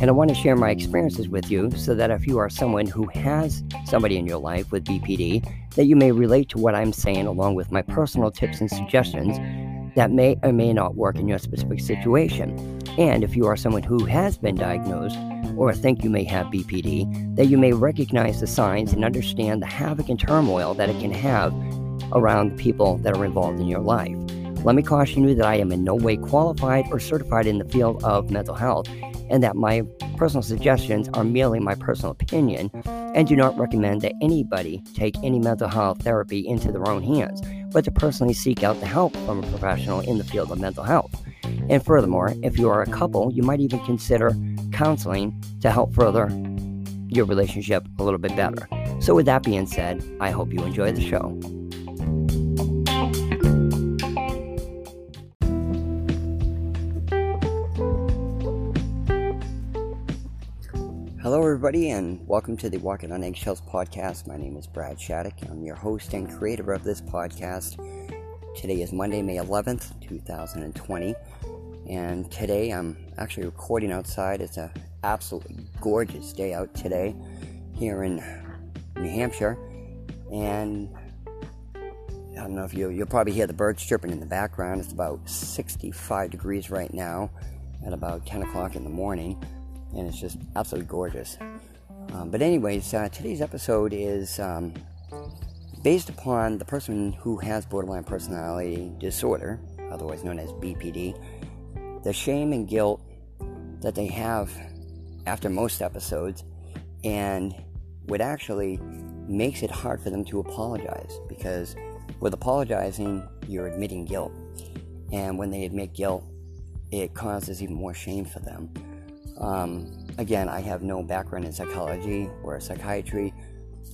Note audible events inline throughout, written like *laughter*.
And I want to share my experiences with you so that if you are someone who has somebody in your life with BPD, that you may relate to what I'm saying along with my personal tips and suggestions that may or may not work in your specific situation. And if you are someone who has been diagnosed or think you may have BPD, that you may recognize the signs and understand the havoc and turmoil that it can have around the people that are involved in your life. Let me caution you that I am in no way qualified or certified in the field of mental health and that my personal suggestions are merely my personal opinion and do not recommend that anybody take any mental health therapy into their own hands, but to personally seek out the help from a professional in the field of mental health. And furthermore, if you are a couple, you might even consider counseling to help further your relationship a little bit better. So, with that being said, I hope you enjoy the show. Everybody, and welcome to the Walking on Eggshells podcast. My name is Brad Shattuck. I'm your host and creator of this podcast. Today is Monday, May 11th, 2020, and today I'm actually recording outside. It's an absolutely gorgeous day out today here in New Hampshire, and I don't know if you you'll probably hear the birds chirping in the background. It's about 65 degrees right now at about 10 o'clock in the morning and it's just absolutely gorgeous. Um, but, anyways, uh, today's episode is um, based upon the person who has borderline personality disorder, otherwise known as BPD, the shame and guilt that they have after most episodes, and what actually makes it hard for them to apologize because with apologizing, you're admitting guilt. And when they admit guilt, it causes even more shame for them. Um, again, I have no background in psychology or psychiatry.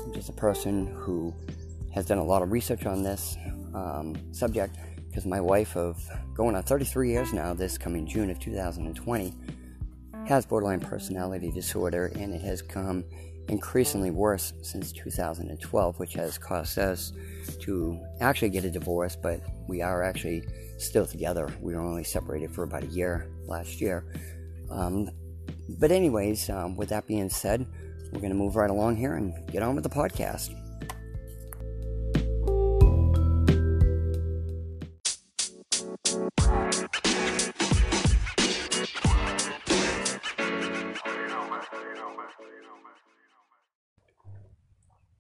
I'm just a person who has done a lot of research on this um, subject because my wife of going on 33 years now, this coming June of 2020, has borderline personality disorder and it has come increasingly worse since 2012, which has caused us to actually get a divorce, but we are actually still together. We were only separated for about a year last year. Um, but, anyways, um, with that being said, we're going to move right along here and get on with the podcast.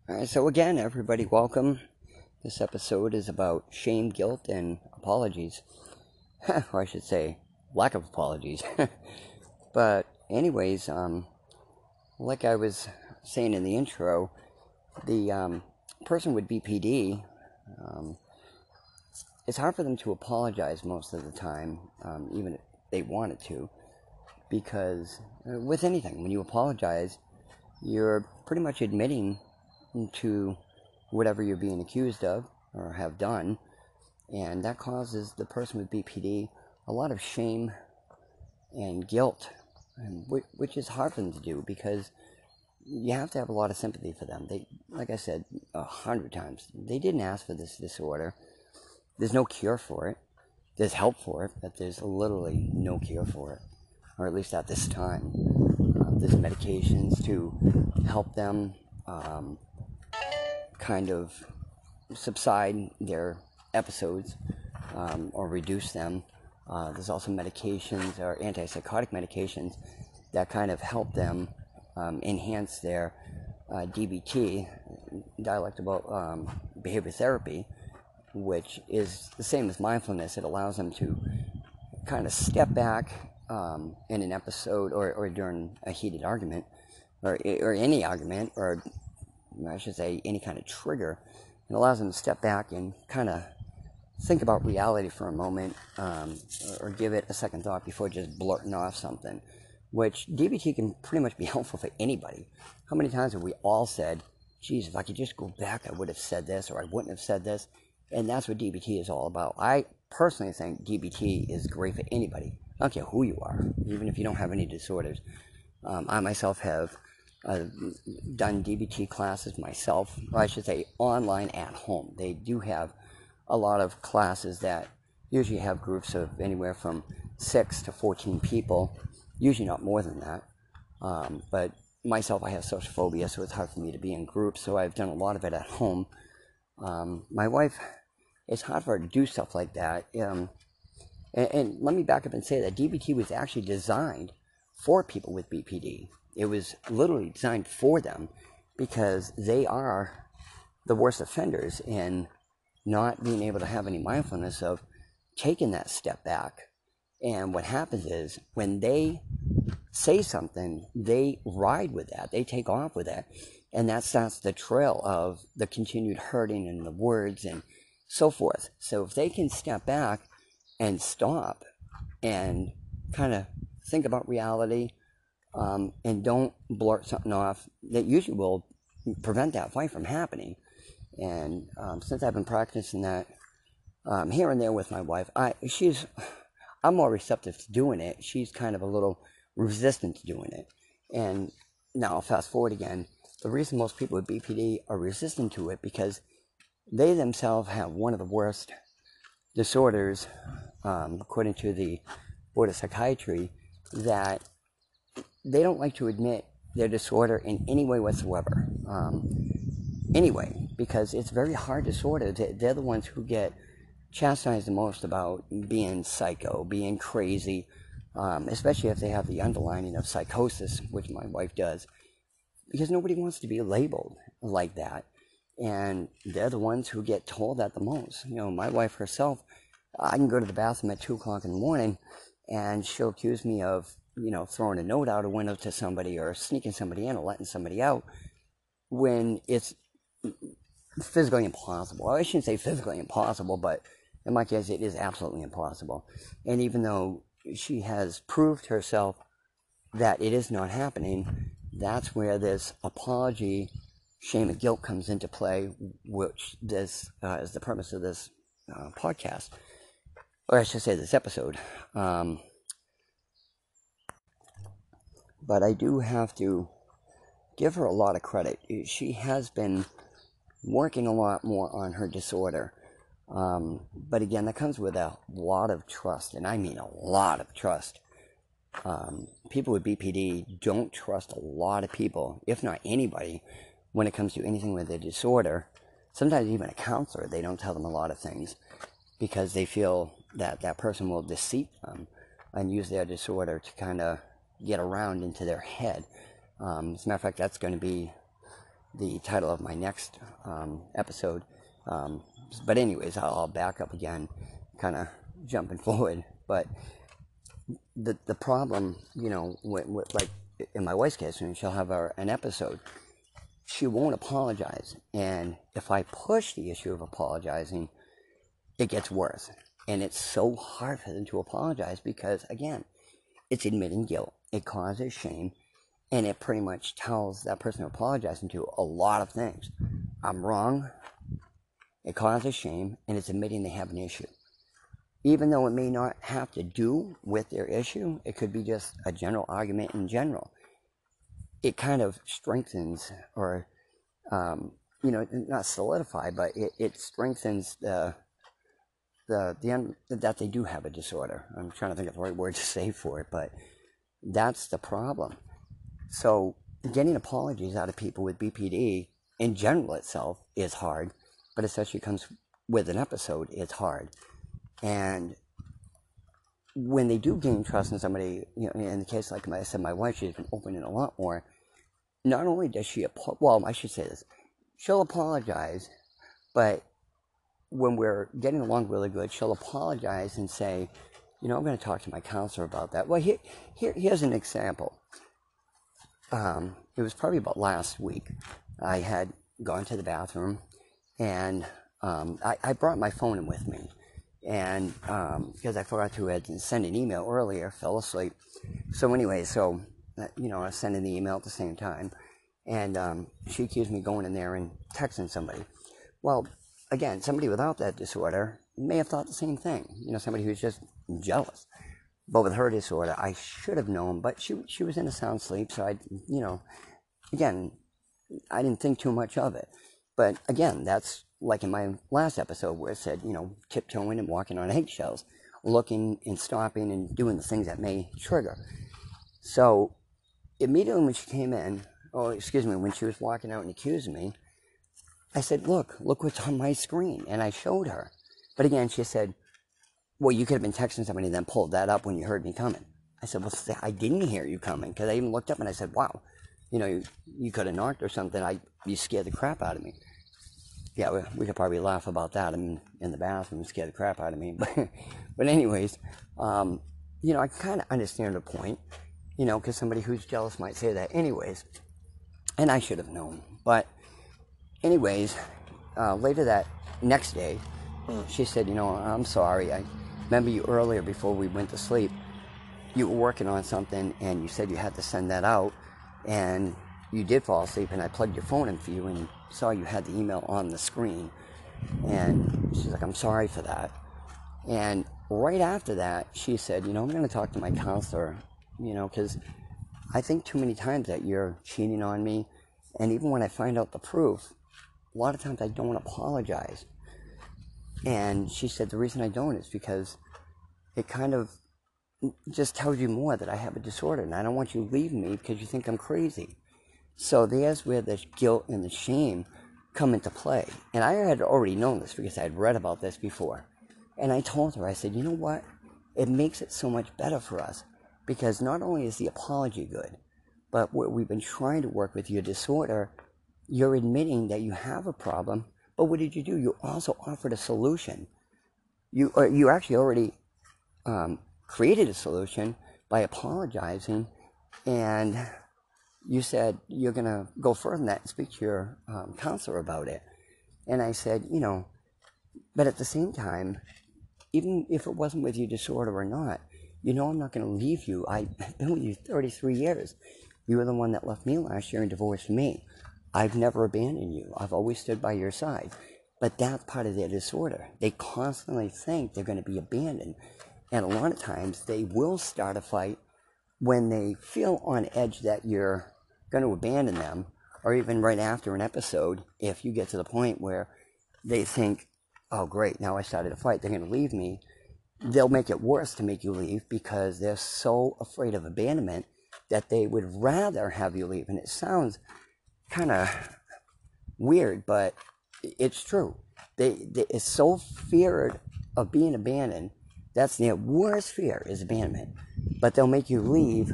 All right, so again, everybody, welcome. This episode is about shame, guilt, and apologies. *laughs* or I should say, lack of apologies. *laughs* but anyways, um, like I was saying in the intro, the um, person with BPD, um, it's hard for them to apologize most of the time, um, even if they wanted to, because uh, with anything, when you apologize, you're pretty much admitting to whatever you're being accused of or have done, and that causes the person with BPD a lot of shame and guilt which is hard for them to do because you have to have a lot of sympathy for them. They, like I said a hundred times, they didn't ask for this disorder. There's no cure for it. There's help for it, but there's literally no cure for it, or at least at this time. Uh, there's medications to help them um, kind of subside their episodes um, or reduce them. Uh, there's also medications or antipsychotic medications that kind of help them um, enhance their uh, DBT, dialectical um, behavior therapy, which is the same as mindfulness. It allows them to kind of step back um, in an episode or, or during a heated argument, or, or any argument, or I should say any kind of trigger. It allows them to step back and kind of think about reality for a moment um, or, give it a second thought before just blurting off something, which DBT can pretty much be *laughs* helpful for anybody. How many times have we all said, geez, if I could just go back, I would have said this or I wouldn't have said this? And that's what DBT is all about. I personally think DBT is great for anybody. I don't care who you are, even if you don't have any disorders. Um, I myself have uh, done DBT classes myself, or I should say online at home. They do have a lot of classes that usually have groups of anywhere from 6 to 14 people, usually not more than that. Um, but myself, I have social phobia, so it's hard for me to be in groups, so I've done a lot of it at home. Um, my wife, it's hard for her to do stuff like that. Um, and, and let me back up and say that DBT was actually designed for people with BPD. It was literally designed for them because they are the worst offenders in not being able to have any mindfulness of taking that step back. And what happens is when they say something, they ride with that, they take off with that. And that starts the trail of the continued hurting and the words and so forth. So if they can step back and stop and kind of think about reality um, and don't blurt something off that usually will prevent that fight from happening. And um, since I've been practicing that um, here and there with my wife, I she's I'm more receptive to doing it. She's kind of a little resistant to doing it. And now, fast forward again, the reason most people with BPD are resistant to it because they themselves have one of the worst disorders, um, according to the Board of Psychiatry, that they don't like to admit their disorder in any way whatsoever. Um, anyway, because it's very hard disorder. They're the ones who get chastised the most about being psycho, being crazy, um, especially if they have the underlining of psychosis, which my wife does, because nobody wants to be labeled like that. And they're the ones who get told that the most. You know, my wife herself, I can go to the bathroom at 2 o'clock in the morning and she'll accuse me of, you know, throwing a note out a window to somebody or sneaking somebody in or letting somebody out when it's physically impossible. I shouldn't say physically impossible, but in my case, it is absolutely impossible. And even though she has proved herself that it is not happening, that's where this apology, shame, and guilt comes into play, which this uh, is the purpose of this uh, podcast, or I should say this episode. Um, but I do have to give her a lot of credit. She has been working a lot more on her disorder. Um, but again, that comes with a lot of trust, and I mean a lot of trust. Um, people with BPD don't trust a lot of people, if not anybody, when it comes to anything with a disorder. Sometimes even a counselor, they don't tell them a lot of things because they feel that that person will deceive them and use their disorder to kind of get around into their head. Um, as a matter of fact, that's going to be the title of my next um, episode. Um, but anyways, I'll, I'll back up again, kind of jumping *laughs* forward. But the the problem, you know, with, with, like in my wife's case, when she'll have a, an episode, she won't apologize, and if I push the issue of apologizing, it gets worse, and it's so hard for them to apologize because again, it's admitting guilt. It causes shame, and it pretty much tells that person to apologizing to a lot of things. I'm wrong. It causes shame, and it's admitting they have an issue. Even though it may not have to do with their issue, it could be just a general argument in general. It kind of strengthens, or, um, you know, not solidify, but it, it strengthens the, the, the, that they do have a disorder. I'm trying to think of the right word to *laughs* say for it, but that's the problem. So, getting apologies out of people with BPD in general itself is hard but especially comes with an episode, it's hard. And when they do gain trust in somebody, you know, in the case like I said, my wife, she's been opening a lot more. Not only does she, well, I should say this, she'll apologize, but when we're getting along really good, she'll apologize and say, you know, I'm going to talk to my counselor about that. Well, here, here here's an example. Um, it was probably about last week. I had gone to the bathroom and um, I, I, brought my phone in with me. and because um, I forgot to uh, send an email earlier, fell asleep. So anyway, so uh, you know, I was sending the email at the same time, and um, she accused me going in there and texting somebody. Well, again, somebody without that disorder may have thought the same thing. You know, somebody who's just jealous. But with her disorder, I should have known. But she she was in a sound sleep, so I, you know, again, I didn't think too much of it. But again, that's like in my last episode where it said, you know, tiptoeing and walking on eggshells, looking and stopping and doing the things that may trigger. So immediately when she came in, oh, excuse me, when she was walking out and accusing me, I said, look, look what's on my screen. And I showed her. But again, she said, well, you could have been texting somebody and then pulled that up when you heard me coming. I said, well, I didn't hear you coming because I even looked up and I said, wow, you know, you, you could have knocked or something. I, you scared the crap out of me yeah, we, we, could probably laugh about that. I'm in the bathroom, scared the crap out of me. *laughs* But, but anyways, um, you know, I kind of understand the point, you know, because somebody who's jealous might say that. Anyways, and I should have known. But, anyways, uh, later that next day, she said, you know, I'm sorry. I remember you earlier before we went to sleep. You were working on something, and you said you had to send that out, and you did fall asleep, and I plugged your phone in for you, and saw you had the email on the screen. And she's like, I'm sorry for that. And right after that, she said, You know, I'm going to talk to my counselor, you know, because I think too many times that you're cheating on me. And even when I find out the proof, a lot of times I don't apologize. And she said, The reason I don't is because it kind of just tells you more that I have a disorder and I don't want you to leave me because you think I'm crazy. So there's where the guilt and the shame come into play. And I had already known this because I had read about this before. And I told her, I said, you know what? It makes it so much better for us because not only is the apology good, but what we've been trying to work with your disorder, you're admitting that you have a problem. But what did you do? You also offered a solution. You, uh, you actually already um, created a solution by apologizing and you said you're going to go further than that and speak to your um, counselor about it. And I said, you know, but at the same time, even if it wasn't with your disorder or not, you know I'm not going to leave you. I've been with you 33 years. You were the one that left me last year and divorced me. I've never abandoned you. I've always stood by your side. But that's part of their disorder. They constantly think they're going to be abandoned. And a lot of times they will start a fight when they feel on edge that you're going to abandon them, or even right after an episode, if you get to the point where they think, oh, great, now I started a fight, they're going to leave me, they'll make it worse to make you leave because they're so afraid of abandonment that they would rather have you leave. And it sounds kind of weird, but it's true. They, they it's so feared of being abandoned. That's their worst fear is abandonment. But they'll make you leave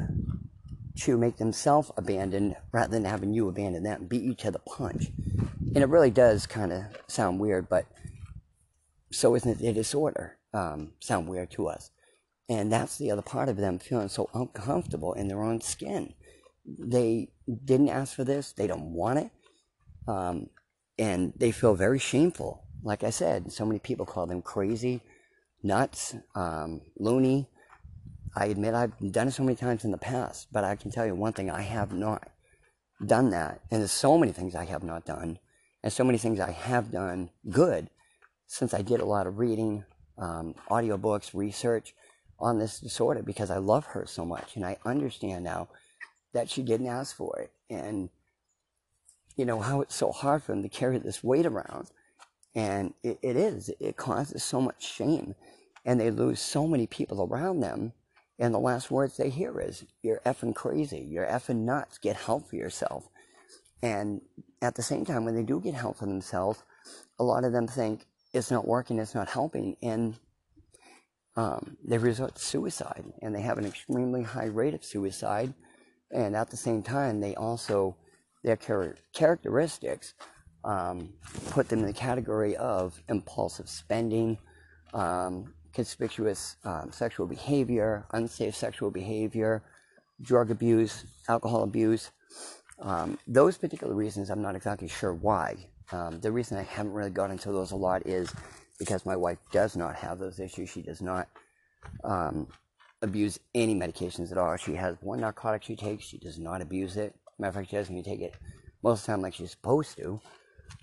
to make themselves abandoned rather than having you abandon them, beat you to the punch. And it really does kind of sound weird, but so isn't it a disorder? Um, sound weird to us. And that's the other part of them feeling so uncomfortable in their own skin. They didn't ask for this, they don't want it, um, and they feel very shameful. Like I said, so many people call them crazy, nuts, um, loony, I admit I've done it so many times in the past, but I can tell you one thing I have not done that. And there's so many things I have not done, and so many things I have done good since I did a lot of reading, um, audiobooks, research on this disorder because I love her so much. And I understand now that she didn't ask for it. And, you know, how it's so hard for them to carry this weight around. And it, it is, it causes so much shame. And they lose so many people around them and the last words they hear is, You're effing crazy. You're effing nuts. Get help for yourself. And at the same time, when they do get help for themselves, a lot of them think it's not working, it's not helping, and um, they resort to suicide. And they have an extremely high rate of suicide. And at the same time, they also, their char- characteristics um, put them in the category of impulsive spending, um, conspicuous um, sexual behavior, unsafe sexual behavior, drug abuse, alcohol abuse. Um, those particular reasons, I'm not exactly sure why. Um, the reason I haven't really got into those a lot is because my wife does not have those issues. She does not um, abuse any medications at all. She has one narcotic she takes. She does not abuse it. Matter of fact, she doesn't even take it most of the time like she's supposed to.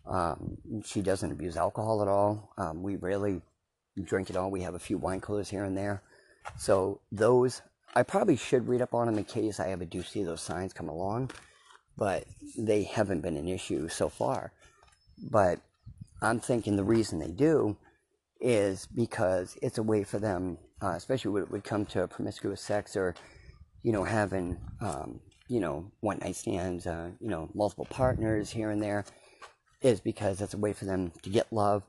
Um, she doesn't abuse alcohol at all. Um, we rarely drink at all. We have a few wine coolers here and there. So those, I probably should read up on in case I ever do see those signs come along, but they haven't been an issue so far. But I'm thinking the reason they do is because it's a way for them, uh, especially when it would come to promiscuous sex or, you know, having, um, you know, one night stands, uh, you know, multiple partners here and there, is because it's a way for them to get love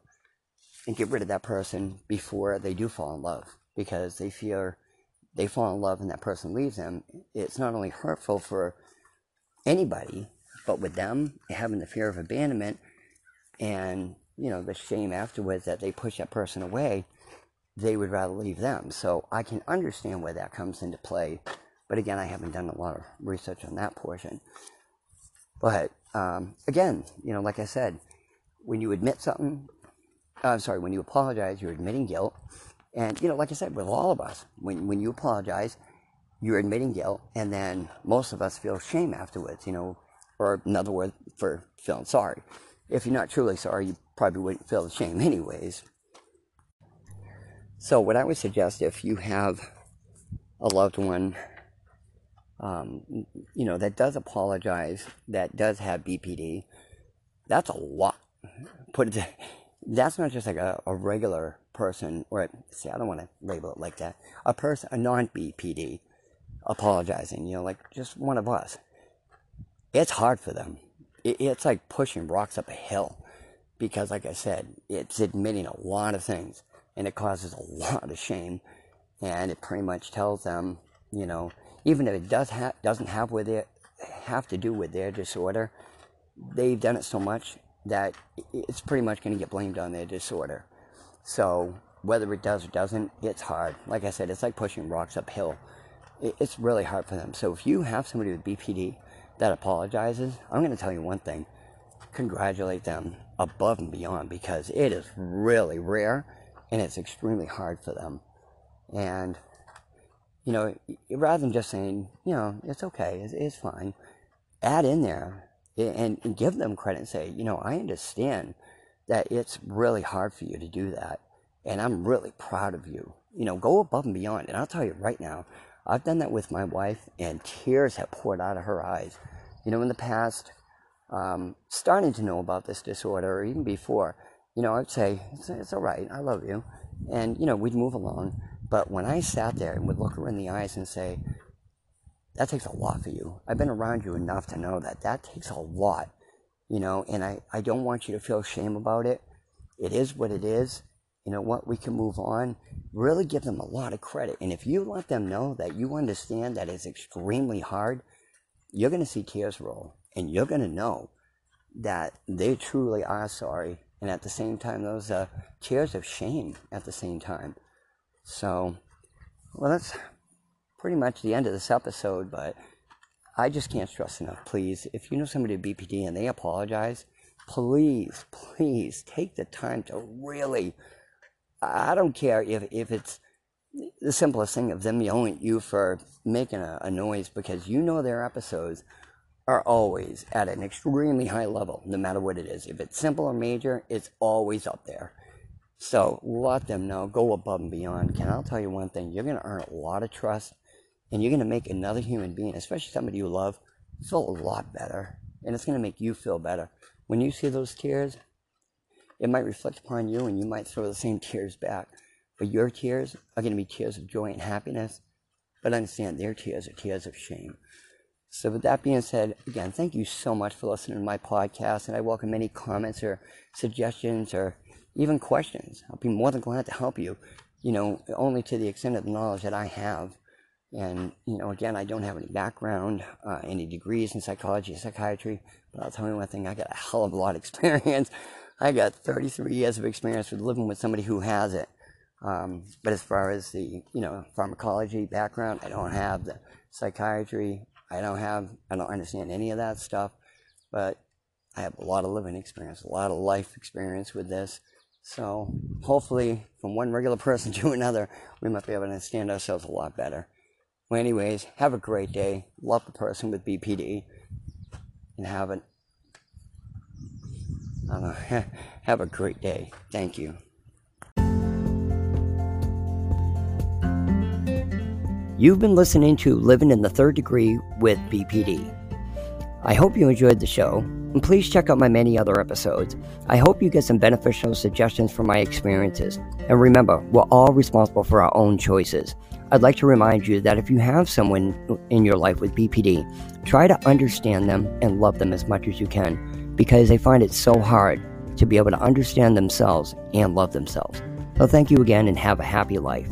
and get rid of that person before they do fall in love because they fear they fall in love and that person leaves them. It's not only hurtful for anybody, but with them having the fear of abandonment and you know the shame afterwards that they push that person away, they would rather leave them. So I can understand where that comes into play, but again, I haven't done a lot of research on that portion. But um, again, you know, like I said, when you admit something, uh, I'm sorry, when you apologize, you're admitting guilt. And, you know, like I said, with all of us, when, when you apologize, you're admitting guilt, and then most of us feel shame afterwards, you know, or another word for feeling sorry. If you're not truly sorry, you probably wouldn't feel the shame anyways. So, what I would suggest if you have a loved one, um, you know, that does apologize, that does have BPD, that's a lot. Put it, that's not just like a, a regular person, or see, I don't want to label it like that. A person, a non-BPD, apologizing. You know, like just one of us. It's hard for them. It, it's like pushing rocks up a hill, because, like I said, it's admitting a lot of things, and it causes a lot of shame, and it pretty much tells them, you know, even if it does ha- doesn't have with it have to do with their disorder, they've done it so much that it's pretty much going to get blamed on their disorder. So whether it does or doesn't, it's hard. Like I said, it's like pushing rocks uphill. It's really hard for them. So if you have somebody with BPD that apologizes, I'm going to tell you one thing. Congratulate them above and beyond because it is really rare and it's extremely hard for them. And, you know, rather than just saying, you know, it's okay, it's, it's fine, add in there and, and give them credit and say, you know, I understand that it's really hard for you to do that. And I'm really proud of you. You know, go above and beyond. And I'll tell you right now, I've done that with my wife, and tears have poured out of her eyes. You know, in the past, um, starting to know about this disorder, or even before, you know, I'd say, it's, it's all right, I love you. And, you know, we'd move along. But when I sat there and would look her in the eyes and say, that takes a lot for you. I've been around you enough to know that that takes a lot, you know, and I, I don't want you to feel shame about it. It is what it is. You know what? We can move on. Really give them a lot of credit. And if you let them know that you understand that it's extremely hard, you're going to see tears roll and you're going to know that they truly are sorry. And at the same time, those uh, tears of shame at the same time. So, well, that's pretty much the end of this episode, but I just can't stress enough, please. If you know somebody with BPD and they apologize, please, please take the time to really. I don't care if, if it's the simplest thing of them yelling at you for making a, a noise because you know their episodes are always at an extremely high level, no matter what it is. If it's simple or major, it's always up there. So let them know, go above and beyond. Can I tell you one thing? You're going to earn a lot of trust and you're going to make another human being, especially somebody you love, feel a lot better. And it's going to make you feel better. When you see those tears, it might reflect upon you and you might throw the same *laughs* tears back. But your tears are going to be tears of joy and happiness. But understand their tears are tears of shame. So, with that being said, again, thank you so much for listening to my podcast. And I welcome any comments or suggestions or even questions. I'll be more than glad to help you, you know, only to the extent of the knowledge that I have. And, you know, again, I don't have any background, uh, any degrees in psychology or psychiatry, but I'll tell you one thing, I got a hell of a lot of *laughs* experience. I got 33 years of experience with living with somebody who has it. Um, but as far as the, you know, pharmacology background, I don't have the psychiatry. I don't have, I don't understand any of that stuff, but I have a lot of living experience, a lot of life experience with this. So hopefully, from one regular person *laughs* to another, we might be able to understand ourselves a lot better. Well, anyways, have a great day. Love the person with BPD, and have an uh, *laughs* have a great day. Thank you. You've been listening to Living in the Third Degree with BPD. I hope you enjoyed the show, and please check out my many other episodes. I hope you get some beneficial suggestions from my experiences. And remember, we're all responsible for our own choices. I'd like to remind you that if you have someone in your life with BPD, try to understand them and love them as much as you can because they find it so hard to be able to understand themselves and love themselves. So, thank you again and have a happy life.